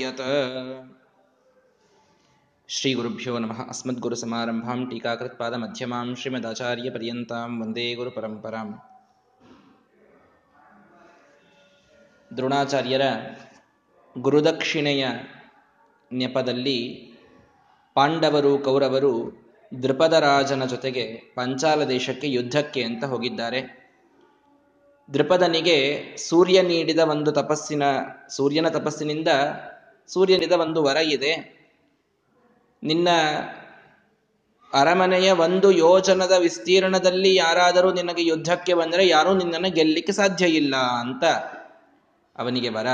ಯತ್ ಶ್ರೀ ಗುರುಭ್ಯೋ ನಮಃ ಅಸ್ಮದ್ಗುರು ಸಮಾರಂಭಾಂ ಟೀಕಾಕೃತ್ಪಾದ ಮಧ್ಯಮಾಂ ಶ್ರೀಮದಾಚಾರ್ಯ ಪರ್ಯಂತಾಂ ವಂದೇ ಗುರು ಪರಂಪರಾಂ ದ್ರೋಣಾಚಾರ್ಯರ ಗುರುದಕ್ಷಿಣೆಯ ನೆಪದಲ್ಲಿ ಪಾಂಡವರು ಕೌರವರು ದೃಪದರಾಜನ ಜೊತೆಗೆ ಪಂಚಾಲ ದೇಶಕ್ಕೆ ಯುದ್ಧಕ್ಕೆ ಅಂತ ಹೋಗಿದ್ದಾರೆ. ದೃಪದನಿಗೆ ಸೂರ್ಯ ನೀಡಿದ ಒಂದು ತಪಸ್ಸಿನ, ಸೂರ್ಯನ ತಪಸ್ಸಿನಿಂದ ಸೂರ್ಯನಿದ ಒಂದು ವರ ಇದೆ. ನಿನ್ನ ಅರಮನೆಯ ಒಂದು ಯೋಜನದ ವಿಸ್ತೀರ್ಣದಲ್ಲಿ ಯಾರಾದರೂ ನಿನಗೆ ಯುದ್ಧಕ್ಕೆ ಬಂದರೆ ಯಾರೂ ನಿನ್ನನ್ನು ಗೆಲ್ಲಲಿಕ್ಕೆ ಸಾಧ್ಯ ಇಲ್ಲ ಅಂತ ಅವನಿಗೆ ವರ.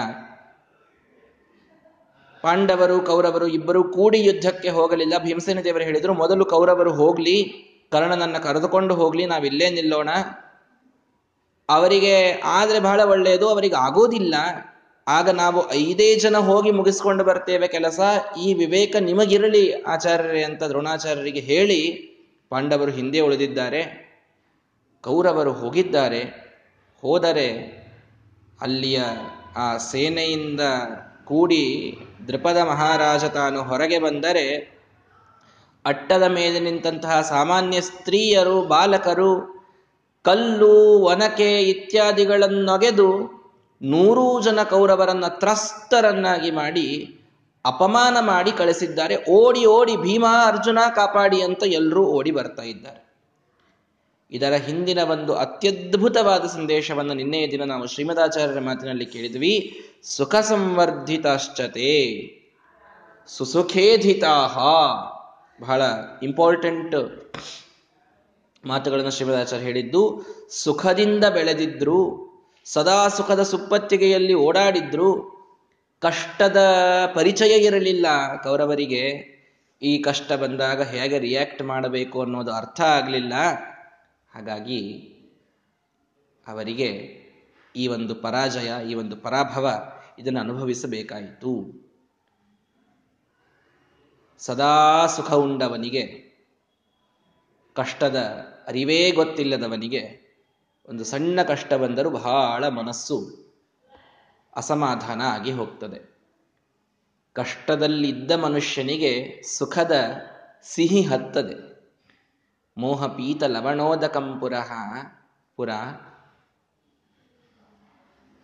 ಪಾಂಡವರು, ಕೌರವರು ಇಬ್ಬರು ಕೂಡಿ ಯುದ್ಧಕ್ಕೆ ಹೋಗಲಿಲ್ಲ. ಭೀಮಸೇನ ದೇವರು ಹೇಳಿದರು, ಮೊದಲು ಕೌರವರು ಹೋಗ್ಲಿ, ಕರ್ಣನನ್ನ ಕರೆದುಕೊಂಡು ಹೋಗ್ಲಿ ನಾವಿಲ್ಲೇ ನಿಲ್ಲೋಣ. ಅವರಿಗೆ ಆದರೆ ಬಹಳ ಒಳ್ಳೆಯದು, ಅವರಿಗೆ ಆಗೋದಿಲ್ಲ. ಆಗ ನಾವು ಐದೇ ಜನ ಹೋಗಿ ಮುಗಿಸ್ಕೊಂಡು ಬರ್ತೇವೆ ಕೆಲಸ. ಈ ವಿವೇಕ ನಿಮಗಿರಲಿ ಆಚಾರ್ಯರೇ ಅಂತ ದ್ರೋಣಾಚಾರ್ಯರಿಗೆ ಹೇಳಿ ಪಾಂಡವರು ಹಿಂದೆ ಉಳಿದಿದ್ದಾರೆ. ಕೌರವರು ಹೋಗಿದ್ದಾರೆ. ಹೋದರೆ ಅಲ್ಲಿಯ ಆ ಸೇನೆಯಿಂದ ಕೂಡಿ ದೃಪದ ಮಹಾರಾಜ ತಾನು ಹೊರಗೆ ಬಂದರೆ ಅಟ್ಟದ ಮೇಲೆ ನಿಂತಹ ಸಾಮಾನ್ಯ ಸ್ತ್ರೀಯರು, ಬಾಲಕರು ಕಲ್ಲು, ಒನಕೆ ಇತ್ಯಾದಿಗಳನ್ನೊಗೆದು ನೂರೂ ಜನ ಕೌರವರನ್ನ ತ್ರಸ್ತರನ್ನಾಗಿ ಮಾಡಿ ಅಪಮಾನ ಮಾಡಿ ಕಳಿಸಿದ್ದಾರೆ. ಓಡಿ ಓಡಿ ಭೀಮಾ ಅರ್ಜುನ ಕಾಪಾಡಿ ಅಂತ ಎಲ್ಲರೂ ಓಡಿ ಬರ್ತಾ ಇದ್ದಾರೆ. ಇದರ ಹಿಂದಿನ ಒಂದು ಅತ್ಯದ್ಭುತವಾದ ಸಂದೇಶವನ್ನು ನಿನ್ನೆಯ ದಿನ ನಾವು ಶ್ರೀಮದಾಚಾರ್ಯರ ಮಾತಿನಲ್ಲಿ ಕೇಳಿದ್ವಿ. ಸುಖ ಸಂವರ್ಧಿತಾಶ್ಚತೆ ಸುಸುಖೇಧಿತಾಹ. ಬಹಳ ಇಂಪಾರ್ಟೆಂಟ್ ಮಾತುಗಳನ್ನು ಶ್ರೀಮದಾಚಾರ್ಯ ಹೇಳಿದ್ದು, ಸುಖದಿಂದ ಬೆಳೆದಿದ್ರು ಸದಾ ಸುಖದ ಸುಪ್ಪತ್ತಿಗೆಯಲ್ಲಿ ಓಡಾಡಿದ್ರು, ಕಷ್ಟದ ಪರಿಚಯ ಇರಲಿಲ್ಲ ಕೌರವರಿಗೆ. ಈ ಕಷ್ಟ ಬಂದಾಗ ಹೇಗೆ ರಿಯಾಕ್ಟ್ ಮಾಡಬೇಕು ಅನ್ನೋದು ಅರ್ಥ ಆಗಲಿಲ್ಲ. ಹಾಗಾಗಿ ಅವರಿಗೆ ಈ ಒಂದು ಪರಾಜಯ, ಈ ಒಂದು ಪರಾಭವ ಇದನ್ನು ಅನುಭವಿಸಬೇಕಾಯಿತು. ಸದಾ ಸುಖ ಉಂಡವನಿಗೆ, ಕಷ್ಟದ ಅರಿವೇ ಗೊತ್ತಿಲ್ಲದವನಿಗೆ ಒಂದು ಸಣ್ಣ ಕಷ್ಟ ಬಂದರೂ ಬಹಳ ಮನಸ್ಸು ಅಸಮಾಧಾನ ಆಗಿ ಹೋಗ್ತದೆ. ಕಷ್ಟದಲ್ಲಿದ್ದ ಮನುಷ್ಯನಿಗೆ ಸುಖದ ಸಿಹಿ ಹತ್ತದೆ. ಮೋಹ ಪೀತ ಲವಣೋದಕಂ ಪುರಃ, ಪುರ.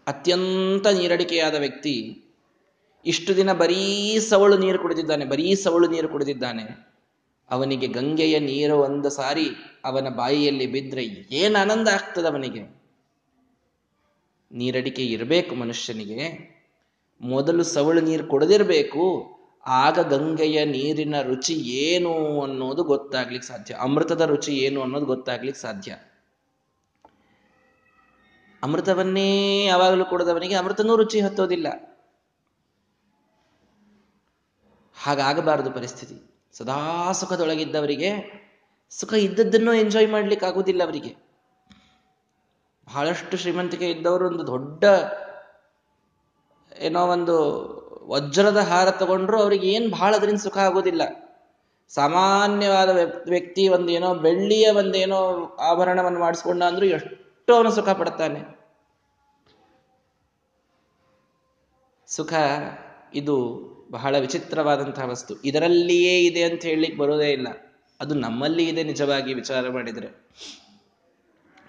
ಅತ್ಯಂತ ನೀರಡಿಕೆಯಾದ ವ್ಯಕ್ತಿ ಇಷ್ಟು ದಿನ ಬರೀ ಸವಳು ನೀರು ಕುಡಿದಿದ್ದಾನೆ, ಬರೀ ಸವಳು ನೀರು ಕುಡಿದಿದ್ದಾನೆ. ಅವನಿಗೆ ಗಂಗೆಯ ನೀರು ಒಂದು ಸಾರಿ ಅವನ ಬಾಯಿಯಲ್ಲಿ ಬಿದ್ದರೆ ಏನು ಆನಂದ ಆಗ್ತದೆ ಅವನಿಗೆ? ನೀರಡಿಕೆ ಇರಬೇಕು ಮನುಷ್ಯನಿಗೆ. ಮೊದಲು ಸವಳು ನೀರು ಕೊಡದಿರಬೇಕು. ಆಗ ಗಂಗೆಯ ನೀರಿನ ರುಚಿ ಏನು ಅನ್ನೋದು ಗೊತ್ತಾಗ್ಲಿಕ್ಕೆ ಸಾಧ್ಯ. ಅಮೃತದ ರುಚಿ ಏನು ಅನ್ನೋದು ಗೊತ್ತಾಗ್ಲಿಕ್ಕೆ ಸಾಧ್ಯ. ಅಮೃತವನ್ನೇ ಯಾವಾಗಲೂ ಕೊಡದವನಿಗೆ ಅಮೃತನೂ ರುಚಿ ಹತ್ತೋದಿಲ್ಲ. ಹಾಗಾಗಬಾರದು ಪರಿಸ್ಥಿತಿ. ಸದಾ ಸುಖದೊಳಗಿದ್ದವರಿಗೆ, ಸುಖ ಇದ್ದದ್ದನ್ನು ಎಂಜಾಯ್ ಮಾಡ್ಲಿಕ್ಕೆ ಆಗೋದಿಲ್ಲ ಅವರಿಗೆ. ಬಹಳಷ್ಟು ಶ್ರೀಮಂತಿಕೆ ಇದ್ದವರು ಒಂದು ದೊಡ್ಡ, ಏನೋ ಒಂದು ವಜ್ರದ ಹಾರ ತಗೊಂಡ್ರು ಅವ್ರಿಗೆ ಏನು ಬಹಳ ಅದರಿಂದ ಸುಖ ಆಗೋದಿಲ್ಲ ಸಾಮಾನ್ಯವಾದ ವ್ಯಕ್ತಿ ಒಂದು ಏನೋ ಬೆಳ್ಳಿಯ ಒಂದೇನೋ ಆಭರಣವನ್ನು ಮಾಡಿಸ್ಕೊಂಡ ಅಂದ್ರೂ ಎಷ್ಟು ಅವನು ಸುಖ ಪಡ್ತಾನೆ. ಸುಖ ಇದು ಬಹಳ ವಿಚಿತ್ರವಾದಂತಹ ವಸ್ತು. ಇದರಲ್ಲಿಯೇ ಇದೆ ಅಂತ ಹೇಳಲಿಕ್ಕೆ ಬರೋದೇ ಇಲ್ಲ. ಅದು ನಮ್ಮಲ್ಲಿ ಇದೆ ನಿಜವಾಗಿ ವಿಚಾರ ಮಾಡಿದರೆ.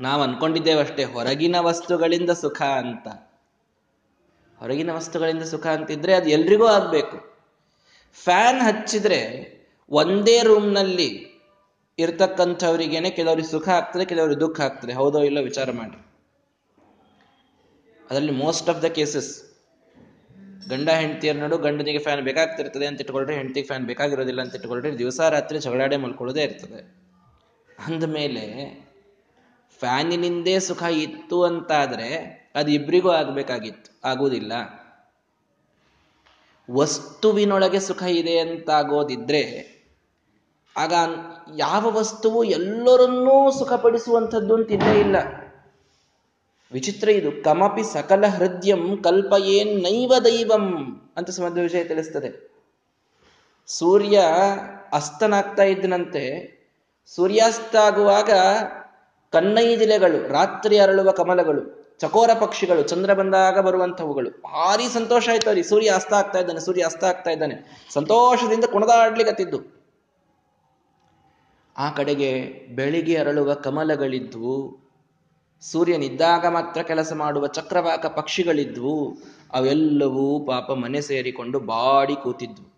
ನಾವು ಅನ್ಕೊಂಡಿದ್ದೇವಷ್ಟೇ ಹೊರಗಿನ ವಸ್ತುಗಳಿಂದ ಸುಖ ಅಂತ. ಹೊರಗಿನ ವಸ್ತುಗಳಿಂದ ಸುಖ ಅಂತಿದ್ರೆ ಅದು ಎಲ್ರಿಗೂ ಆಗಬೇಕು. ಫ್ಯಾನ್ ಹಚ್ಚಿದ್ರೆ ಒಂದೇ ರೂಮ್ನಲ್ಲಿ ಇರ್ತಕ್ಕಂಥವ್ರಿಗೇನೆ ಕೆಲವರಿಗೆ ಸುಖ ಆಗ್ತದೆ, ಕೆಲವರಿಗೆ ದುಃಖ ಆಗ್ತದೆ. ಹೌದೋ ಇಲ್ಲೋ ವಿಚಾರ ಮಾಡಿ ಅದರಲ್ಲಿ ಮೋಸ್ಟ್ ಆಫ್ ದ ಕೇಸಸ್ ಗಂಡ ಹೆಂಡತಿಯರ ನಡು ಗಂಡನಿಗೆ ಫ್ಯಾನ್ ಬೇಕಾಗ್ತಿರ್ತದೆ ಅಂತ ಇಟ್ಕೊಳ್ರಿ ಹೆಂಡತಿಗೆ ಫ್ಯಾನ್ ಬೇಕಾಗಿರೋದಿಲ್ಲ ಅಂತ ಇಟ್ಕೊಳ್ರಿ ದಿವಸ ರಾತ್ರಿ ಜಗಳಾಡೆ ಮಲ್ಕೊಳ್ಳೋದೇ ಇರ್ತದೆ. ಅಂದಮೇಲೆ ಫ್ಯಾನಿನಿಂದೇ ಸುಖ ಇತ್ತು ಅಂತಾದರೆ ಅದು ಇಬ್ಬರಿಗೂ ಆಗಬೇಕಾಗಿತ್ತು, ಆಗುವುದಿಲ್ಲ. ವಸ್ತುವಿನೊಳಗೆ ಸುಖ ಇದೆ ಅಂತಾಗೋದಿದ್ರೆ ಆಗ ಯಾವ ವಸ್ತುವು ಎಲ್ಲರನ್ನೂ ಸುಖಪಡಿಸುವಂಥದ್ದು ಅಂತಿದ್ದೇ ಇಲ್ಲ. ವಿಚಿತ್ರ ಇದು. ಕಮಪಿ ಸಕಲ ಹೃದಯಂ ಕಲ್ಪಯೇನ್ ನೈವ ದೈವಂ ಅಂತ ಸಮಧ್ವ ವಿಷಯ ತಿಳಿಸ್ತದೆ. ಸೂರ್ಯ ಅಸ್ತನಾಗ್ತಾ ಇದ್ದನಂತೆ. ಸೂರ್ಯಾಸ್ತ ಆಗುವಾಗ ಕನ್ನೈದಿಲೆಗಳು ರಾತ್ರಿ ಅರಳುವ ಕಮಲಗಳು, ಚಕೋರ ಪಕ್ಷಿಗಳು, ಚಂದ್ರ ಬಂದಾಗ ಬರುವಂತವುಗಳು ಭಾರಿ ಸಂತೋಷ ಆಯ್ತು ಅವ್ರಿಗೆ ಸೂರ್ಯ ಅಸ್ತ ಆಗ್ತಾ ಇದ್ದಾನೆ, ಸೂರ್ಯ ಅಸ್ತ ಆಗ್ತಾ ಇದ್ದಾನೆ. ಸಂತೋಷದಿಂದ ಕುಣದಾಡ್ಲಿಕ್ಕತ್ತಿದ್ದು ಆ ಕಡೆಗೆ ಬೆಳಿಗ್ಗೆ ಅರಳುವ ಕಮಲಗಳಿದ್ವು ಸೂರ್ಯನಿದ್ದಾಗ ಮಾತ್ರ ಕೆಲಸ ಮಾಡುವ ಚಕ್ರವಾಕ ಪಕ್ಷಿಗಳಿದ್ವು. ಅವೆಲ್ಲವೂ ಪಾಪ ಮನೆ ಸೇರಿಕೊಂಡು ಬಾಡಿ ಕೂತಿದ್ವು.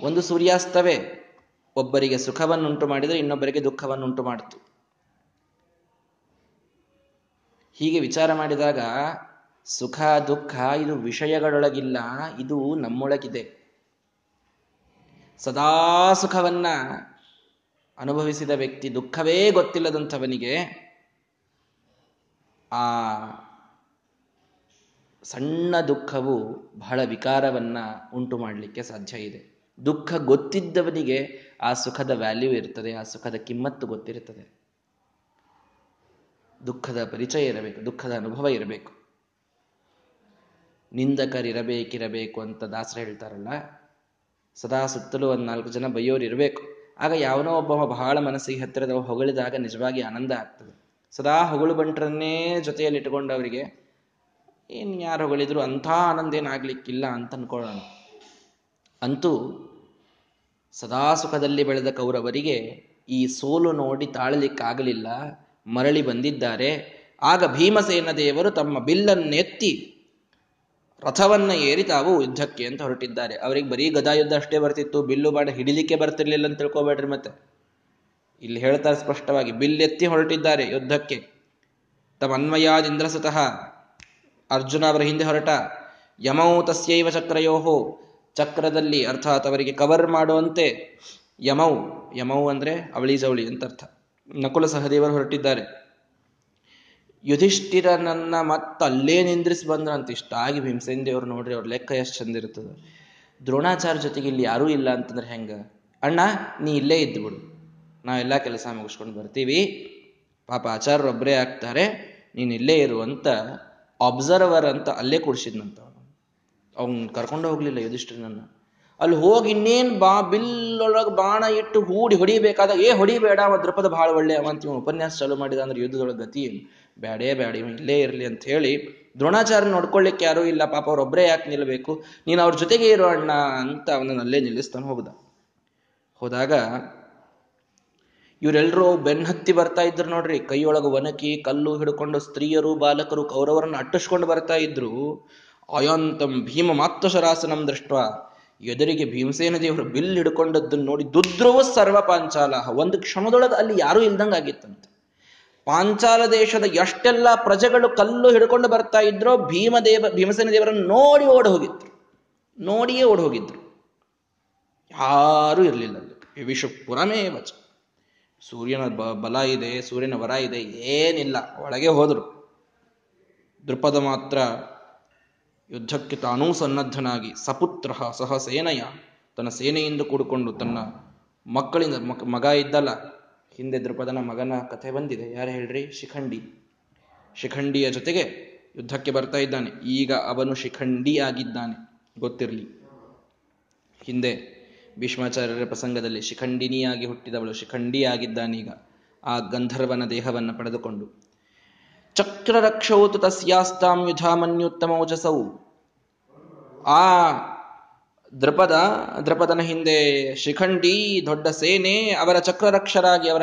ಒಂದು ಸೂರ್ಯಾಸ್ತವೇ. ಒಬ್ಬರಿಗೆ ಸುಖವನ್ನುಂಟು ಮಾಡಿದರೆ ಇನ್ನೊಬ್ಬರಿಗೆ ದುಃಖವನ್ನುಂಟು ಮಾಡಿತು. ಹೀಗೆ ವಿಚಾರ ಮಾಡಿದಾಗ, ಸುಖ, ದುಃಖ, ಇದು ವಿಷಯಗಳೊಳಗಿಲ್ಲ, ಇದು ನಮ್ಮೊಳಗಿದೆ. ಸದಾ ಸುಖವನ್ನ ಅನುಭವಿಸಿದ ವ್ಯಕ್ತಿ ದುಃಖವೇ ಗೊತ್ತಿಲ್ಲದಂಥವನಿಗೆ ಆ ಸಣ್ಣ ದುಃಖವು ಬಹಳ ವಿಕಾರವನ್ನ ಉಂಟು ಮಾಡಲಿಕ್ಕೆ ಸಾಧ್ಯ ಇದೆ. ದುಃಖ ಗೊತ್ತಿದ್ದವನಿಗೆ ಆ ಸುಖದ ವ್ಯಾಲ್ಯೂ ಇರ್ತದೆ, ಆ ಸುಖದ ಕಿಮ್ಮತ್ತು ಗೊತ್ತಿರುತ್ತದೆ. ದುಃಖದ ಪರಿಚಯ ಇರಬೇಕು, ದುಃಖದ ಅನುಭವ ಇರಬೇಕು. ನಿಂದಕರಿರಬೇಕಿರಬೇಕು ಅಂತ ದಾಸರು ಹೇಳ್ತಾರಲ್ಲ, ಸದಾ ಸುತ್ತಲೂ ಒಂದು ನಾಲ್ಕು ಜನ ಬೈಯೋರು ಇರಬೇಕು ಆಗ ಯಾವನೋ ಒಬ್ಬ ಬಹಳ ಮನಸ್ಸಿಗೆ ಹತ್ತಿರದವ ಹೊಗಳಿದಾಗ ನಿಜವಾಗಿ ಆನಂದ ಆಗ್ತದೆ. ಸದಾ ಹೊಗಳು ಬಂಟರನ್ನೇ ಜೊತೆಯಲ್ಲಿ ಇಟ್ಕೊಂಡವರಿಗೆ ಏನು ಯಾರು ಹೊಗಳಿದ್ರು ಅಂಥ ಆನಂದ ಏನಾಗ್ಲಿಕ್ಕಿಲ್ಲ ಅಂತ ಅನ್ಕೊಳ್ಳೋಣ. ಅಂತೂ ಸದಾ ಸುಖದಲ್ಲಿ ಬೆಳೆದ ಕೌರವರಿಗೆ ಈ ಸೋಲು ನೋಡಿ ತಾಳಲಿಕ್ಕಾಗಲಿಲ್ಲ. ಮರಳಿ ಬಂದಿದ್ದಾರೆ. ಆಗ ಭೀಮಸೇನ ದೇವರು ತಮ್ಮ ಬಿಲ್ಲನ್ನೆತ್ತಿ ರಥವನ್ನ ಏರಿ ತಾವು ಯುದ್ಧಕ್ಕೆ ಅಂತ ಹೊರಟಿದ್ದಾರೆ. ಅವರಿಗೆ ಬರೀ ಗದಾ ಯುದ್ಧ ಅಷ್ಟೇ ಬರ್ತಿತ್ತು. ಬಿಲ್ಲು ಬಾಣ ಹಿಡಿಲಿಕ್ಕೆ ಬರ್ತಿರ್ಲಿಲ್ಲ ಅಂತ ತಿಳ್ಕೊಬೇಡ್ರಿ ಮತ್ತೆ. ಇಲ್ಲಿ ಹೇಳ್ತಾರೆ ಸ್ಪಷ್ಟವಾಗಿ ಬಿಲ್ಲೆತ್ತಿ ಹೊರಟಿದ್ದಾರೆ ಯುದ್ಧಕ್ಕೆ. ತಮನ್ವಯಾದಿಂದ್ರಸತಃ ಅರ್ಜುನ ಅವರ ಹಿಂದೆ ಹೊರಟ. ಯಮೌ ತಸ್ಯೈವ ಚಕ್ರಯೋಹೋ. ಚಕ್ರದಲ್ಲಿ ಅರ್ಥಾತ್ ಅವರಿಗೆ ಕವರ್ ಮಾಡುವಂತೆ ಯಮೌ ಯಮೌ ಅಂದ್ರೆ ಅವಳಿ ಜವಳಿ ಅಂತ ಅರ್ಥ. ನಕುಲ ಸಹದೇವರು ಹೊರಟಿದ್ದಾರೆ. ಯುಧಿಷ್ಠಿರನನ್ನ ಮತ್ತಲ್ಲೇ ನಿಂದ್ರಿಸಿ ಇಷ್ಟ. ಆಗಿ ಭೀಮಸೇನ್ ದೇವ್ರು ನೋಡ್ರಿ ಅವ್ರ ಲೆಕ್ಕ ಎಷ್ಟು ಚಂದ ಇರ್ತದೆ. ದ್ರೋಣಾಚಾರ್ಯ ಜೊತೆಗೆ ಇಲ್ಲಿ ಯಾರೂ ಇಲ್ಲ ಅಂತಂದ್ರೆ ಹೆಂಗ? ಅಣ್ಣ, ನೀ ಇಲ್ಲೇ ಇದ್ದು ಬಿಡು ನಾವೆಲ್ಲ ಕೆಲಸ ಮುಗಿಸ್ಕೊಂಡು ಬರ್ತೀವಿ. ಪಾಪ ಆಚಾರ್ಯರೊಬ್ಬರೇ ಆಗ್ತಾರೆ. ನೀನು ಇಲ್ಲೇ ಇರುವಂತ ಅಬ್ಸರ್ವರ್ ಅಂತ ಅಲ್ಲೇ ಕೂಡಿಸಿದ್ನಂತ ಅವನು. ಕರ್ಕೊಂಡು ಹೋಗ್ಲಿಲ್ಲ ಯುಧಿಷ್ಠಿರನನ್ನ ಅಲ್ಲಿ ಹೋಗಿ ಇನ್ನೇನ್ ಬಾ, ಬಿಲ್ಲೊಳಗೆ ಬಾಣ ಇಟ್ಟು ಹೂಡಿ ಹೊಡಿಬೇಕಾದಾಗ ಏ ಹೊಡಿಬೇಡ, ಅವ ದೃಪದ ಭಾಳ ಒಳ್ಳೆ ಅವಂತ ಉಪನ್ಯಾಸ ಚಾಲು ಮಾಡಿದ ಅಂದ್ರೆ ಯುದ್ಧದೊಳಗೆ ಗತಿ ಬ್ಯಾಡೇ ಬ್ಯಾಡ ಇವ್ ಇಲ್ಲೇ ಇರಲಿ ಅಂತ ಹೇಳಿ ದ್ರೋಣಾಚಾರ್ಯ ನೋಡ್ಕೊಳ್ಳಿಕ್ಕೆ ಯಾರೂ ಇಲ್ಲ. ಪಾಪ ಅವ್ರೊಬ್ಬರೇ ಯಾಕೆ ನಿಲ್ಲಬೇಕು ನೀನು ಅವ್ರ ಜೊತೆಗೆ ಇರೋ ಅಣ್ಣ ಅಂತ ಅವನನ್ನು ಅಲ್ಲೇ ನಿಲ್ಲಿಸ್ತಾನೆ ಹೋಗ್ದ. ಹೋದಾಗ ಇವರೆಲ್ಲರೂ ಬೆನ್ನತ್ತಿ ಬರ್ತಾ ಇದ್ರು ನೋಡ್ರಿ. ಕೈಯೊಳಗೆ ಒನಕಿ, ಕಲ್ಲು ಹಿಡ್ಕೊಂಡು ಸ್ತ್ರೀಯರು, ಬಾಲಕರು, ಕೌರವರನ್ನ ಅಟ್ಟಿಸ್ಕೊಂಡು ಬರ್ತಾ ಇದ್ರು. ಅಯಂತಂ ಭೀಮ ಮಾತೃಶರಾಸನಂ ದೃಷ್ಟ ಎದುರಿಗೆ ಭೀಮಸೇನ ದೇವರು ಬಿಲ್ ಹಿಡ್ಕೊಂಡದ್ದನ್ನು ನೋಡಿ ದುದ್ರವ ಸರ್ವ ಪಾಂಚಾಲ ಒಂದು ಕ್ಷಣದೊಳಗೆ ಅಲ್ಲಿ ಯಾರೂ ಇಲ್ದಂಗ ಆಗಿತ್ತಂತೆ. ಪಾಂಚಾಲ ದೇಶದ ಎಷ್ಟೆಲ್ಲ ಪ್ರಜೆಗಳು ಕಲ್ಲು ಹಿಡ್ಕೊಂಡು ಬರ್ತಾ ಇದ್ರೋ ಭೀಮದೇವ ಭೀಮಸೇನ ದೇವರನ್ನು ನೋಡಿ ಓಡಿ ಹೋಗಿದ್ರು. ನೋಡಿಯೇ ಓಡಿ ಹೋಗಿದ್ರು. ಯಾರೂ ಇರಲಿಲ್ಲ ಅಲ್ಲಿ. ವಿಷು ಪುರಮೇ ಸೂರ್ಯನ ಬಲ ಇದೆ, ಸೂರ್ಯನ ವರ ಇದೆ, ಏನಿಲ್ಲ, ಒಳಗೆ ಹೋದರು. ದೃಪದ ಮಾತ್ರ ಯುದ್ಧಕ್ಕೆ ತಾನೂ ಸನ್ನದ್ಧನಾಗಿ, ಸಪುತ್ರ ಸಹ ಸೇನೆಯ, ತನ್ನ ಸೇನೆಯಿಂದ ಕೂಡಿಕೊಂಡು ತನ್ನ ಮಕ್ಕಳಿಂದ ಮಗ ಇದ್ದಲ್ಲ, ಹಿಂದೆ ದೃಪದನ ಮಗನ ಕಥೆ ಬಂದಿದೆ, ಯಾರು ಹೇಳ್ರಿ? ಶಿಖಂಡಿ. ಶಿಖಂಡಿಯ ಜೊತೆಗೆ ಯುದ್ಧಕ್ಕೆ ಬರ್ತಾ ಇದ್ದಾನೆ, ಈಗ ಅವನು ಶಿಖಂಡಿ ಆಗಿದ್ದಾನೆ ಗೊತ್ತಿರಲಿ. ಹಿಂದೆ ಭೀಷ್ಮಾಚಾರ್ಯರ ಪ್ರಸಂಗದಲ್ಲಿ ಶಿಖಂಡಿನಿಯಾಗಿ ಹುಟ್ಟಿದವಳು ಶಿಖಂಡಿಯಾಗಿದ್ದಾನೀಗ. ಆ ಗಂಧರ್ವನ ದೇಹವನ್ನು ಪಡೆದುಕೊಂಡು, ಚಕ್ರರಕ್ಷೌತು ತಸ್ಯಾಸ್ತಾಂ ಯುಧಾಮನ್ಯುತ್ತಮೋಜಸೌ ಆ ದೃಪದ ದೃಪದನ ಹಿಂದೆ ಶಿಖಂಡಿ, ದೊಡ್ಡ ಸೇನೆ, ಅವರ ಚಕ್ರರಕ್ಷರಾಗಿ ಅವರ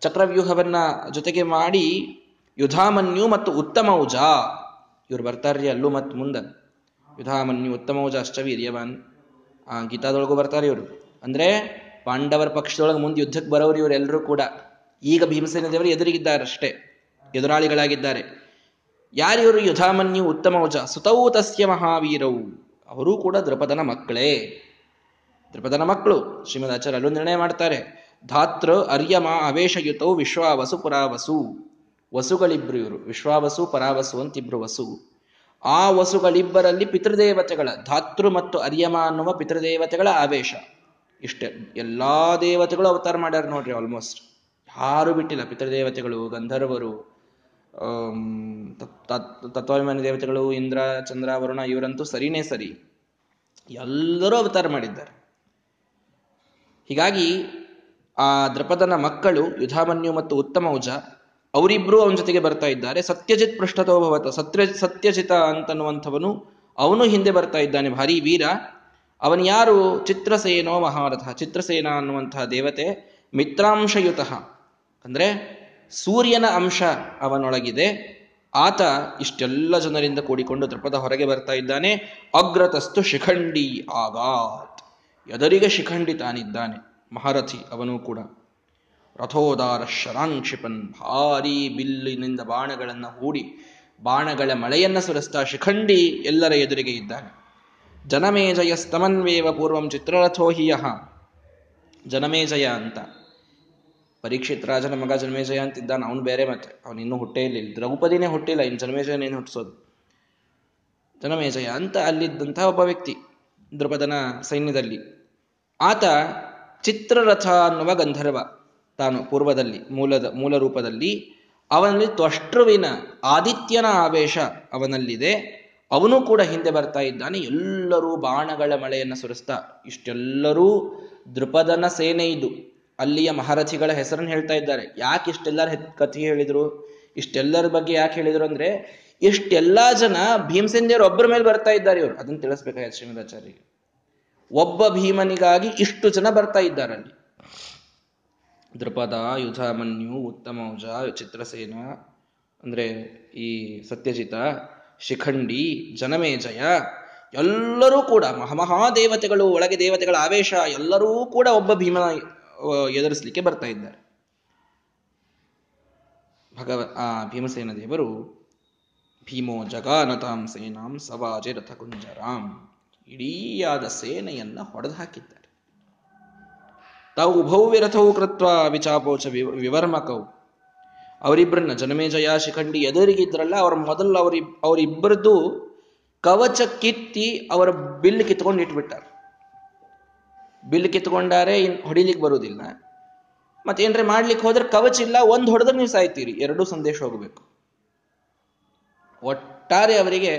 ಚಕ್ರವ್ಯೂಹವನ್ನ ಜೊತೆಗೆ ಮಾಡಿ, ಯುಧಾಮನ್ಯು ಮತ್ತು ಉತ್ತಮೌಜ ಇವ್ರು ಬರ್ತಾರ್ರಿ ಅಲ್ಲೂ ಮತ್ತು ಮುಂದೆ. ಯುಧಾಮನ್ಯು ಉತ್ತಮೌಜ ಅಷ್ಟವೀರ್ಯವಾನ್. ಆ ಗೀತಾದೊಳಗೂ ಬರ್ತಾರೆ ಇವರು. ಅಂದ್ರೆ ಪಾಂಡವರ ಪಕ್ಷದೊಳಗೆ ಮುಂದೆ ಯುದ್ಧಕ್ಕೆ ಬರೋರು ಇವರೆಲ್ಲರೂ ಕೂಡ. ಈಗ ಭೀಮಸೇನ ದೇವರು ಎದುರಿಗಿದ್ದಾರಷ್ಟೇ. ಎದುರಾಳಿಗಳಾಗಿದ್ದಾರೆ. ಯಾರಿವರು ಯುಧಾಮನ್ಯು ಉತ್ತಮವಚ ಸುತೌ ತಸ್ಯ ಮಹಾವೀರವು ಅವರೂ ಕೂಡ ದ್ರಪದನ ಮಕ್ಕಳೇ. ದ್ರಪದನ ಮಕ್ಕಳು. ಶ್ರೀಮದ್ ಆಚಾರ್ಯ ಅಲ್ಲೂ ನಿರ್ಣಯ ಮಾಡ್ತಾರೆ. ಧಾತೃ ಅರ್ಯಮ ಅವೇಶಯುತೌ ವಿಶ್ವಾವಸು ಪುರಾವಸು. ವಸುಗಳಿಬ್ರು ಇವರು. ವಿಶ್ವಾವಸು, ಪರಾವಸು ಅಂತಿಬ್ರು ವಸು. ಆ ವಸುಗಳಿಬ್ಬರಲ್ಲಿ ಪಿತೃದೇವತೆಗಳ, ಧಾತೃ ಮತ್ತು ಅರ್ಯಮ ಅನ್ನುವ ಪಿತೃದೇವತೆಗಳ ಆವೇಶ. ಇಷ್ಟೇ, ಎಲ್ಲಾ ದೇವತೆಗಳು ಅವತಾರ ಮಾಡ್ಯಾರ ನೋಡ್ರಿ ಆಲ್ಮೋಸ್ಟ್ ಯಾರು ಬಿಟ್ಟಿಲ್ಲ ಪಿತೃದೇವತೆಗಳು, ಗಂಧರ್ವರು ತತ್ವಾಭಿಮಾನಿ ದೇವತೆಗಳು, ಇಂದ್ರ, ಚಂದ್ರ, ವರುಣ, ಇವರಂತೂ ಸರಿನೇ ಸರಿ. ಎಲ್ಲರೂ ಅವತಾರ ಮಾಡಿದ್ದಾರೆ. ಹೀಗಾಗಿ ಆ ದ್ರಪದನ ಮಕ್ಕಳು, ಯುಧಾಮನ್ಯು ಮತ್ತು ಉತ್ತಮೌಜ ಅವರಿಬ್ರು ಅವನ ಜೊತೆಗೆ ಬರ್ತಾ ಇದ್ದಾರೆ. ಸತ್ಯಜಿತ್ ಪೃಷ್ಠತೋ ಭವತ ಸತ್ಯ, ಸತ್ಯಜಿತ ಅಂತನ್ನುವಂಥವನು ಅವನು ಹಿಂದೆ ಬರ್ತಾ ಇದ್ದಾನೆ. ಭಾರಿ ವೀರ. ಅವನು ಯಾರು? ಚಿತ್ರಸೇನೋ ಮಹಾರಥ. ಚಿತ್ರಸೇನ ಅನ್ನುವಂತಹ ದೇವತೆ ಮಿತ್ರಾಂಶಯುತ. ಅಂದ್ರೆ ಸೂರ್ಯನ ಅಂಶ ಅವನೊಳಗಿದೆ. ಆತ ಇಷ್ಟೆಲ್ಲ ಜನರಿಂದ ಕೂಡಿಕೊಂಡು ದೃಪದ ಹೊರಗೆ ಬರ್ತಾ ಇದ್ದಾನೆ. ಅಗ್ರತಸ್ತು ಶಿಖಂಡಿ ಆಗಾತ್. ಎದರಿಗೆ ಶಿಖಂಡಿ ತಾನಿದ್ದಾನೆ? ಮಹಾರಥಿ ಅವನು ಕೂಡ. ರಥೋದಾರ ಶರಾಂಕ್ಷಿಪನ್ ಭಾರೀ ಬಿಲ್ಲಿನಿಂದ ಬಾಣಗಳನ್ನು ಹೂಡಿ ಬಾಣಗಳ ಮಳೆಯನ್ನ ಸುರಿಸ್ತಾ ಶಿಖಂಡಿ ಎಲ್ಲರ ಎದುರಿಗೆ ಇದ್ದಾನೆ. ಜನಮೇಜಯ ಸ್ತಮನ್ವೇವ ಪೂರ್ವಂ ಚಿತ್ರರಥೋಹಿಯ ಜನಮೇಜಯ ಅಂತ. ಪರೀಕ್ಷಿತ್ ರಾಜನ ಮಗ ಜನಮೇಜಯ ಅಂತಿದ್ದಾನೆ. ಅವನು ಬೇರೆ ಮತ್ತೆ. ಅವನು ಇನ್ನೂ ಹುಟ್ಟೇಲಿ ದ್ರೌಪದಿನೇ ಹುಟ್ಟಿಲ್ಲ. ಇನ್ನು ಜನ್ಮೇಜಯನೇನು ಹುಟ್ಟಿಸೋದು? ಜನಮೇಜಯ ಅಂತ ಅಲ್ಲಿದ್ದಂತಹ ಒಬ್ಬ ವ್ಯಕ್ತಿ ದ್ರುಪದನ ಸೈನ್ಯದಲ್ಲಿ. ಆತ ಚಿತ್ರರಥ ಅನ್ನುವ ಗಂಧರ್ವ. ತಾನು ಪೂರ್ವದಲ್ಲಿ ಮೂಲದ, ಮೂಲ ರೂಪದಲ್ಲಿ, ಅವನಲ್ಲಿ ತ್ವಷ್ಟೃವಿನ ಆದಿತ್ಯನ ಆವೇಶ ಅವನಲ್ಲಿದೆ. ಅವನು ಕೂಡ ಹಿಂದೆ ಬರ್ತಾ ಇದ್ದಾನೆ. ಎಲ್ಲರೂ ಬಾಣಗಳ ಮಳೆಯನ್ನು ಸುರಿಸ್ತಾ, ಇಷ್ಟೆಲ್ಲರೂ ದೃಪದನ ಸೇನೆ ಇದು. ಅಲ್ಲಿಯ ಮಹಾರಥಿಗಳ ಹೆಸರನ್ನು ಹೇಳ್ತಾ ಇದ್ದಾರೆ. ಯಾಕೆ ಇಷ್ಟೆಲ್ಲರ ಕಥೆ ಹೇಳಿದ್ರು? ಇಷ್ಟೆಲ್ಲರ ಬಗ್ಗೆ ಯಾಕೆ ಹೇಳಿದ್ರು ಅಂದ್ರೆ, ಇಷ್ಟೆಲ್ಲಾ ಜನ ಭೀಮಸೇನ್ ಒಬ್ಬರ ಮೇಲೆ ಬರ್ತಾ ಇದ್ದಾರೆ ಇವರು. ಅದನ್ನು ತಿಳಿಸ್ಬೇಕಾಯ್ತು ಶ್ರೀಮದಾಚಾರ್ಯಗೆ ಒಬ್ಬ ಭೀಮನಿಗಾಗಿ ಇಷ್ಟು ಜನ ಬರ್ತಾ ಇದ್ದಾರೆ ಅಲ್ಲಿ. ದೃಪದ ಯುಧಾಮನ್ಯು ಉತ್ತಮೌಜ ಚಿತ್ರಸೇನ ಅಂದ್ರೆ ಈ ಸತ್ಯಜಿತ ಶಿಖಂಡಿ ಜನಮೇಜಯ. ಎಲ್ಲರೂ ಕೂಡ ಮಹಾಮಹಾದೇವತೆಗಳು ಒಳಗೆ ದೇವತೆಗಳ ಆವೇಶ, ಎಲ್ಲರೂ ಕೂಡ ಒಬ್ಬ ಭೀಮನ ಎದುರಿಸಲಿಕ್ಕೆ ಬರ್ತಾ ಇದ್ದಾರೆ. ಭಗವ, ಆ, ಭೀಮಸೇನ ದೇವರು, ಭೀಮೋ ಜಗಾನತಾಂ ಸೇನಾಂ ಸವಾಜೆ ರಥಕುಂಜರಾಂ ಇಡೀಯಾದ ಸೇನೆಯನ್ನ ಹೊಡೆದು ಹಾಕಿದ್ದಾರೆ ತಾವು ಉಭೌ ವಿರಥವು ಕೃತ್ವ ವಿಚಾಪೋಚ ವಿವರ್ಮಕವು ಅವರಿಬ್ಬರನ್ನ ಜನಮೇಜಯ ಶಿಖಂಡಿ ಎದುರಿಗಿದ್ರಲ್ಲ, ಅವ್ರ ಮೊದಲು ಅವ್ರಿ ಅವರಿಬ್ಬರದ್ದು ಕವಚ ಕಿತ್ತಿ ಅವರ ಬಿಲ್ ಕಿತ್ಕೊಂಡು ಇಟ್ಬಿಟ್ಟಾರ. ಬಿಲ್ ಕಿತ್ಕೊಂಡಾರೆ ಇನ್ ಹೊಡಿಲಿಕ್ಕೆ ಬರುವುದಿಲ್ಲ ಮತ್ತೇನ್ರೆ ಮಾಡ್ಲಿಕ್ಕೆ ಹೋದ್ರೆ ಕವಚ ಇಲ್ಲ, ಒಂದು ಹೊಡೆದ್ರೆ ನೀವು ಸಾಯ್ತೀರಿ, ಎರಡೂ ಸಂದೇಶ ಹೋಗಬೇಕು. ಒಟ್ಟಾರೆ ಅವರಿಗೆ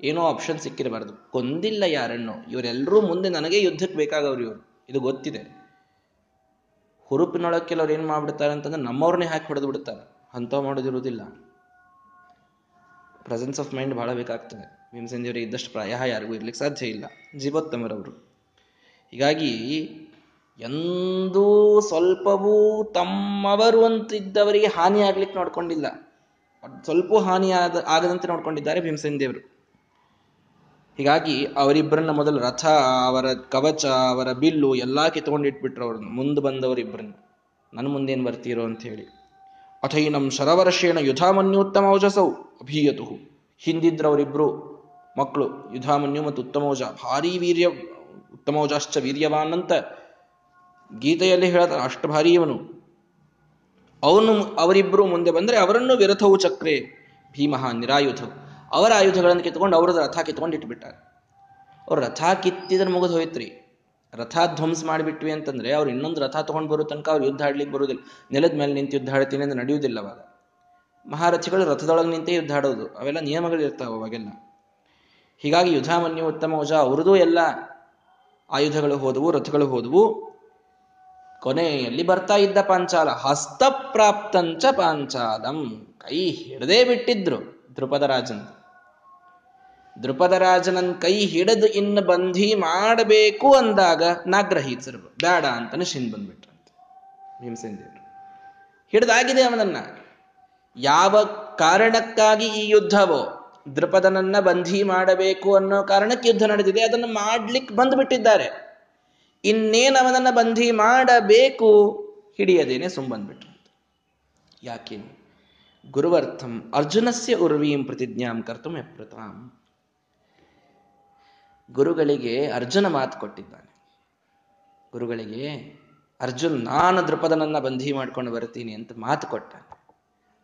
ಏನೋ ಆಪ್ಷನ್ ಸಿಕ್ಕಿರಬಾರ್ದು. ಕೊಂದಿಲ್ಲ ಯಾರನ್ನು ಇವರೆಲ್ಲರೂ ಮುಂದೆ ನನಗೆ ಯುದ್ಧಕ್ಕೆ ಬೇಕಾಗವ್ರು ಇವರು. ಇದು ಗೊತ್ತಿದೆ. ಹುರುಪಿನೊಳಗೆ ಕೆಲವ್ರು ಏನು ಮಾಡ್ಬಿಡ್ತಾರೆ ಅಂತಂದ್ರೆ ನಮ್ಮವ್ರನ್ನೇ ಹಾಕಿ ಹೊಡೆದು ಬಿಡ್ತಾರೆ. ಅಂಥವು ಮಾಡೋದಿರುವುದಿಲ್ಲ. ಪ್ರೆಸೆನ್ಸ್ ಆಫ್ ಮೈಂಡ್ ಬಹಳ ಬೇಕಾಗ್ತದೆ. ಭೀಮಸೇಂದಿಯವರಿಗೆ ಇದ್ದಷ್ಟು ಪ್ರಾಯ ಯಾರಿಗೂ ಇರ್ಲಿಕ್ಕೆ ಸಾಧ್ಯ ಇಲ್ಲ. ಜೀವೋತ್ತಮರವರು. ಹೀಗಾಗಿ ಎಂದೂ ಸ್ವಲ್ಪವೂ ತಮ್ಮವರು ಅಂತಿದ್ದವರಿಗೆ ಹಾನಿ ಆಗ್ಲಿಕ್ಕೆ ನೋಡ್ಕೊಂಡಿಲ್ಲ. ಸ್ವಲ್ಪ ಹಾನಿ ಆಗದಂತೆ ನೋಡ್ಕೊಂಡಿದ್ದಾರೆ ಭೀಮಸೇನ್ ದೇವರು ಹೀಗಾಗಿ ಅವರಿಬ್ಬರನ್ನ ಮೊದಲು ರಥ, ಅವರ ಕವಚ, ಅವರ ಬಿಲ್ಲು ಎಲ್ಲಾ ಕಿತ್ಕೊಂಡಿಟ್ಬಿಟ್ರು ಅವ್ರನ್ನ. ಮುಂದೆ ಬಂದವರಿಬ್ಬರನ್ನ ನನ್ನ ಮುಂದೇನು ಬರ್ತೀರೋ ಅಂತ ಹೇಳಿ. ಅಥೈನಂ ಶರವರ್ಷೇಣ ಯುಧಾಮನ್ಯುತ್ತಮ ಔಜಸೌ ಅಭೀಯತು ಹಿಂದಿದ್ರವರಿಬ್ರು ಮಕ್ಕಳು ಯುಧಾಮನ್ಯು ಮತ್ತು ಉತ್ತಮೌಜ. ಭಾರಿ ವೀರ್ಯ, ಉತ್ತಮೌಜಾಶ್ಚ ವೀರ್ಯವಾನ್ ಅಂತ ಗೀತೆಯಲ್ಲಿ ಹೇಳ್ತಾರೆ ಅಷ್ಟು ಭಾರಿ ಇವನು. ಅವನು ಅವರಿಬ್ಬರು ಮುಂದೆ ಬಂದ್ರೆ ಅವರನ್ನು ವಿರಥವು ಚಕ್ರೆ ಭೀಮಃ ನಿರಾಯುಧವು. ಅವರ ಆಯುಧಗಳನ್ನು ಕಿತ್ಕೊಂಡು ಅವ್ರದ್ದು ರಥ ಕಿತ್ಕೊಂಡು ಇಟ್ಬಿಟ್ಟಾರೆ. ಅವ್ರು ರಥ ಕಿತ್ತಿದ್ರೆ ಮುಗಿದು ಹೋಯ್ತ್ರಿ. ರಥ ಧ್ವಂಸ ಮಾಡಿಬಿಟ್ವಿ ಅಂತಂದ್ರೆ ಅವ್ರು ಇನ್ನೊಂದು ರಥ ತಗೊಂಡು ಬರೋ ತನಕ ಅವ್ರು ಯುದ್ಧ ಆಡ್ಲಿಕ್ಕೆ ಬರುವುದಿಲ್ಲ ನೆಲದ ಮೇಲೆ ನಿಂತು ಯುದ್ಧ ಆಡ್ತೀನಿ ಅಂತ ನಡೆಯುವುದಿಲ್ಲ ಅವಾಗ. ಮಹಾರಥಿಗಳು ರಥದೊಳಗೆ ನಿಂತೇ ಯುದ್ಧ ಆಡೋದು. ಅವೆಲ್ಲ ನಿಯಮಗಳು ಇರ್ತಾವೆ ಅವಾಗೆಲ್ಲ. ಹೀಗಾಗಿ ಯುಧಾಮನ್ಯು ಉತ್ತಮ ವಜ ಅವ್ರದ್ದು ಎಲ್ಲ ಆಯುಧಗಳು ಹೋದವು, ರಥಗಳು ಹೋದವು. ಕೊನೆಯಲ್ಲಿ ಬರ್ತಾ ಇದ್ದ ಪಾಂಚಾಲ. ಹಸ್ತಪ್ರಾಪ್ತಂಚ ಪಾಂಚಾಲಂ. ಕೈ ಹಿಡದೇ ಬಿಟ್ಟಿದ್ರು ದ್ರುಪದ ರಾಜನ್. ದ್ರುಪದ ರಾಜನನ್ ಕೈ ಹಿಡಿದು ಇನ್ನು ಬಂಧಿ ಮಾಡಬೇಕು ಅಂದಾಗ ನಾಗ್ರಹೀತರು. ಬೇಡ ಅಂತಾನೆ ಶಿನ್ ಬಂದ್ಬಿಟ್ರಂತೆ. ಭೀಮಸೇನ್ ದೇವರು ಹಿಡಿದಾಗಿದೆ ಅವನನ್ನ. ಯಾವ ಕಾರಣಕ್ಕಾಗಿ ಈ ಯುದ್ಧವೋ? ದೃಪದನನ್ನ ಬಂಧಿ ಮಾಡಬೇಕು ಅನ್ನೋ ಕಾರಣಕ್ಕೆ ಯುದ್ಧ ನಡೆದಿದೆ. ಅದನ್ನು ಮಾಡ್ಲಿಕ್ಕೆ ಬಂದ್ಬಿಟ್ಟಿದ್ದಾರೆ. ಇನ್ನೇನು ಅವನನ್ನ ಬಂಧಿ ಮಾಡಬೇಕು ಹಿಡಿಯದೇನೆ ಸುಂಬಂದ್ಬಿಟ್ರು ಯಾಕೆ? ಗುರುವರ್ಥಂ ಅರ್ಜುನಸ್ಯ ಉರ್ವೀಂ ಪ್ರತಿಜ್ಞಾಂ ಕರ್ತು ಎಪ್ರತಾಂ ಗುರುಗಳಿಗೆ ಅರ್ಜುನ ಮಾತು ಕೊಟ್ಟಿದ್ದಾನೆ. ಗುರುಗಳಿಗೆ, ಅರ್ಜುನ್, ನಾನು ದೃಪದನನ್ನ ಬಂಧಿ ಮಾಡ್ಕೊಂಡು ಬರ್ತೀನಿ ಅಂತ ಮಾತು ಕೊಟ್ಟ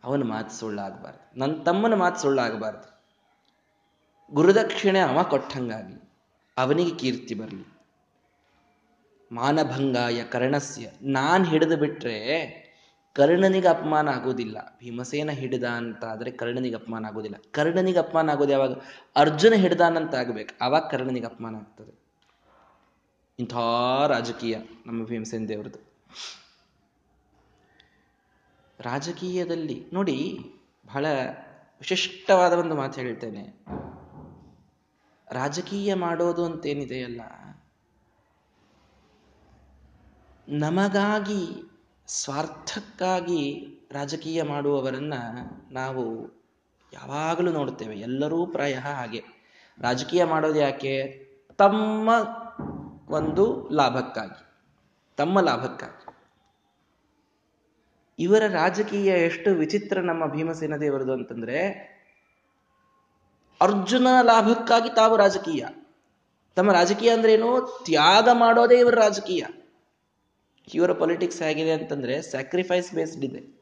ಅವನ ಮಾತು ಸುಳ್ಳಾಗಬಾರ್ದು. ನನ್ನ ತಮ್ಮನ ಮಾತು ಸುಳ್ಳಾಗಬಾರ್ದು. ಗುರುದಕ್ಷಿಣೆ ಅವ ಕೊಟ್ಟಂಗಾಗಿ ಅವನಿಗೆ ಕೀರ್ತಿ ಬರಲಿ. ಮಾನಭಂಗಾಯ ಕರ್ಣಸ್ಯ, ನಾನು ಹಿಡಿದು ಬಿಟ್ರೆ ಕರ್ಣನಿಗೆ ಅಪಮಾನ ಆಗೋದಿಲ್ಲ. ಭೀಮಸೇನ ಹಿಡಿದ ಅಂತ ಆದ್ರೆ ಕರ್ಣನಿಗೆ ಅಪಮಾನ ಆಗೋದಿಲ್ಲ. ಕರ್ಣನಿಗೆ ಅಪಮಾನ ಆಗೋದು ಯಾವಾಗ? ಅರ್ಜುನ ಹಿಡಿದಾನಂತ ಆಗ್ಬೇಕು ಅವಾಗ ಕರ್ಣನಿಗೆ ಅಪಮಾನ ಆಗ್ತದೆ. ಇಂಥ ರಾಜಕೀಯ ನಮ್ಮ ಭೀಮಸೇನ ದೇವ್ರದ್ದು. ರಾಜಕೀಯದಲ್ಲಿ ನೋಡಿ, ಬಹಳ ವಿಶಿಷ್ಟವಾದ ಒಂದು ಮಾತು ಹೇಳ್ತೇನೆ. ರಾಜಕೀಯ ಮಾಡೋದು ಅಂತೇನಿದೆಯಲ್ಲ, ನಮಗಾಗಿ ಸ್ವಾರ್ಥಕ್ಕಾಗಿ ರಾಜಕೀಯ ಮಾಡುವವರನ್ನ ನಾವು ಯಾವಾಗಲೂ ನೋಡುತ್ತೇವೆ. ಎಲ್ಲರೂ ಪ್ರಾಯ ಹಾಗೆ. ರಾಜಕೀಯ ಮಾಡೋದು ಯಾಕೆ? ತಮ್ಮ ಒಂದು ಲಾಭಕ್ಕಾಗಿ. ತಮ್ಮ ಲಾಭಕ್ಕಾಗಿ. ಇವರ ರಾಜಕೀಯ ಎಷ್ಟು ವಿಚಿತ್ರ ನಮ್ಮ ಭೀಮಸೇನ ದೇವರದು ಅಂತಂದ್ರೆ, ಅರ್ಜುನ ಲಾಭಕ್ಕಾಗಿ ತಾವು ರಾಜಕೀಯ. ತಮ್ಮ ರಾಜಕೀಯ ಅಂದ್ರೇನು? ತ್ಯಾಗ ಮಾಡೋದೇ ಇವರ ರಾಜಕೀಯ. ಇವರ ಪೊಲಿಟಿಕ್ಸ್ ಹೇಗಿದೆ ಅಂತಂದ್ರೆ ಸ್ಯಾಕ್ರಿಫೈಸ್ ಬೇಸ್ಡ್ ಇದೆ.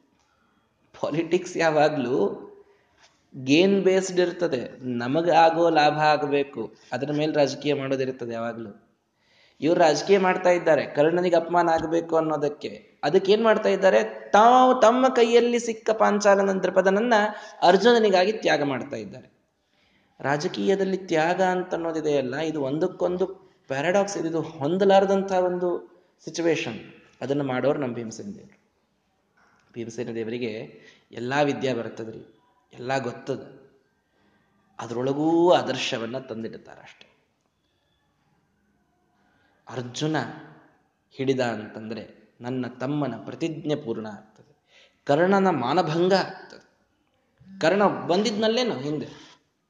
ಪಾಲಿಟಿಕ್ಸ್ ಯಾವಾಗಲೂ ಗೇನ್ ಬೇಸ್ಡ್ ಇರ್ತದೆ. ನಮಗಾಗೋ ಲಾಭ ಆಗಬೇಕು. ಅದರ ಮೇಲೆ ರಾಜಕೀಯ ಮಾಡೋದಿರ್ತದೆ ಯಾವಾಗಲೂ. ಇವರು ರಾಜಕೀಯ ಮಾಡ್ತಾ ಇದ್ದಾರೆ. ಕರ್ಣನಿಗೆ ಅಪಮಾನ ಆಗಬೇಕು ಅನ್ನೋದಕ್ಕೆ. ಅದಕ್ಕೆ ಏನು ಮಾಡ್ತಾ ಇದ್ದಾರೆ? ತಾವು ತಮ್ಮ ಕೈಯಲ್ಲಿ ಸಿಕ್ಕ ಪಾಂಚಾಲನ ದೃಪದನನ್ನ ಅರ್ಜುನನಿಗಾಗಿ ತ್ಯಾಗ ಮಾಡ್ತಾ ಇದ್ದಾರೆ. ರಾಜಕೀಯದಲ್ಲಿ ತ್ಯಾಗ ಅಂತ ಅನ್ನೋದಿದೆಯಲ್ಲ ಇದು ಒಂದಕ್ಕೊಂದು ಪ್ಯಾರಾಡಾಕ್ಸ್ ಇದು. ಹೊಂದಲಾರದಂತಹ ಒಂದು ಸಿಚುವೇಶನ್ ಅದನ್ನು ಮಾಡೋರು ನಮ್ಮ ಭೀಮಸೇನ ದೇವರು. ಭೀಮಸೇನ ದೇವರಿಗೆ ಎಲ್ಲಾ ವಿದ್ಯೆ ಬರ್ತದ್ರಿ ಎಲ್ಲ ಗೊತ್ತದ. ಅದರೊಳಗೂ ಆದರ್ಶವನ್ನು ತಂದಿಡ್ತಾರೆ ಅಷ್ಟೆ. ಅರ್ಜುನ ಹಿಡಿದ ಅಂತಂದ್ರೆ ನನ್ನ ತಮ್ಮನ ಪ್ರತಿಜ್ಞೆ ಪೂರ್ಣ ಆಗ್ತದೆ. ಕರ್ಣನ ಮಾನಭಂಗ ಆಗ್ತದೆ. ಕರ್ಣ ಬಂದಿದ್ನಲ್ಲೇನು ಹಿಂದೆ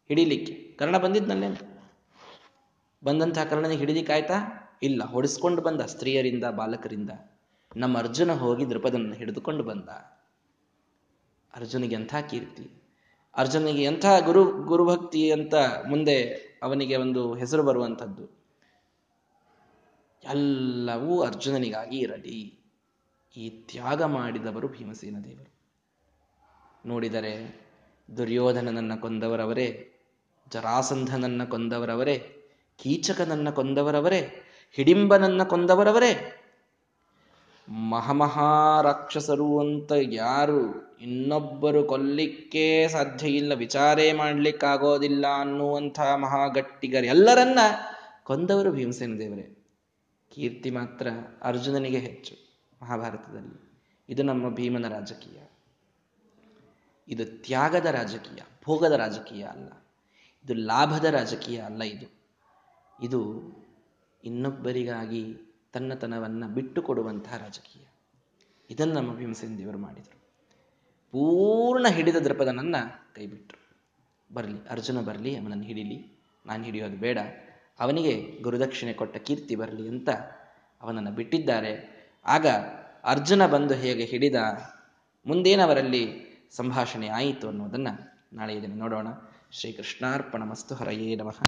ಹಿಡಿಲಿಕ್ಕೆ. ಕರ್ಣ ಬಂದಿದ್ನಲ್ಲೇನು? ಬಂದಂತಹ ಕರ್ಣನಿಗೆ ಹಿಡಿಲಿಕ್ಕೆ ಆಯ್ತಾ? ಇಲ್ಲ, ಹೊಡಿಸ್ಕೊಂಡು ಬಂದ ಸ್ತ್ರೀಯರಿಂದ, ಬಾಲಕರಿಂದ. ನಮ್ಮ ಅರ್ಜುನ ಹೋಗಿ ದೃಪದನ್ನು ಹಿಡಿದುಕೊಂಡು ಬಂದ. ಅರ್ಜುನಿಗೆ ಎಂಥ ಕೀರ್ತಿ? ಅರ್ಜುನಿಗೆ ಎಂಥ ಗುರು, ಗುರುಭಕ್ತಿ ಅಂತ ಮುಂದೆ ಅವನಿಗೆ ಒಂದು ಹೆಸರು ಬರುವಂಥದ್ದು. ಎಲ್ಲವೂ ಅರ್ಜುನನಿಗಾಗಿ ಇರಲಿ. ಈ ತ್ಯಾಗ ಮಾಡಿದವರು ಭೀಮಸೇನ ದೇವರು. ನೋಡಿದರೆ ದುರ್ಯೋಧನನನ್ನ ಕೊಂದವರವರೇ, ಜರಾಸಂಧನನ್ನ ಕೊಂದವರವರೇ, ಕೀಚಕನನ್ನ ಕೊಂದವರವರೇ ಹಿಡಿಂಬನನ್ನ ಕೊಂದವರವರೇ. ಮಹಾಮಹಾರಾಕ್ಷಸರು ಅಂತ ಯಾರು ಇನ್ನೊಬ್ಬರು ಕೊಲ್ಲಿಕ್ಕೆ ಸಾಧ್ಯ ಇಲ್ಲ ವಿಚಾರೇ ಮಾಡ್ಲಿಕ್ಕಾಗೋದಿಲ್ಲ ಅನ್ನುವಂಥ ಮಹಾಗಟ್ಟಿಗರು ಎಲ್ಲರನ್ನ ಕೊಂದವರು ಭೀಮಸೇನ ದೇವರೇ. ಕೀರ್ತಿ ಮಾತ್ರ ಅರ್ಜುನನಿಗೆ ಹೆಚ್ಚು ಮಹಾಭಾರತದಲ್ಲಿ. ಇದು ನಮ್ಮ ಭೀಮನ ರಾಜಕೀಯ. ಇದು ತ್ಯಾಗದ ರಾಜಕೀಯ, ಭೋಗದ ರಾಜಕೀಯ ಅಲ್ಲ. ಇದು ಲಾಭದ ರಾಜಕೀಯ ಅಲ್ಲ ಇದು. ಇದು ಇನ್ನೊಬ್ಬರಿಗಾಗಿ ತನ್ನತನವನ್ನ ಬಿಟ್ಟುಕೊಡುವಂತಹ ರಾಜಕೀಯ. ಇದನ್ನು ನಮ್ಮ ಭೀಮಸೇನ ದೇವರು ಮಾಡಿದರು. ಪೂರ್ಣ ಹಿಡಿದ ದೃಪದನನ್ನ ಕೈಬಿಟ್ರು. ಬರಲಿ, ಅರ್ಜುನ ಬರಲಿ, ಅವನನ್ನು ಹಿಡಿಲಿ. ನಾನು ಹಿಡಿಯೋದು ಬೇಡ. ಅವನಿಗೆ ಗುರುದಕ್ಷಿಣೆ ಕೊಟ್ಟ ಕೀರ್ತಿ ಬರಲಿ ಅಂತ ಅವನನ್ನು ಬಿಟ್ಟಿದ್ದಾರೆ. ಆಗ ಅರ್ಜುನ ಬಂದು ಹೇಗೆ ಹಿಡಿದ, ಮುಂದೇನವರಲ್ಲಿ ಸಂಭಾಷಣೆ ಆಯಿತು ಅನ್ನೋದನ್ನು ನಾಳೆ ಇದನ್ನು ನೋಡೋಣ. ಶ್ರೀಕೃಷ್ಣಾರ್ಪಣ ಮಸ್ತು ಹರಯೇ ನಮಃ.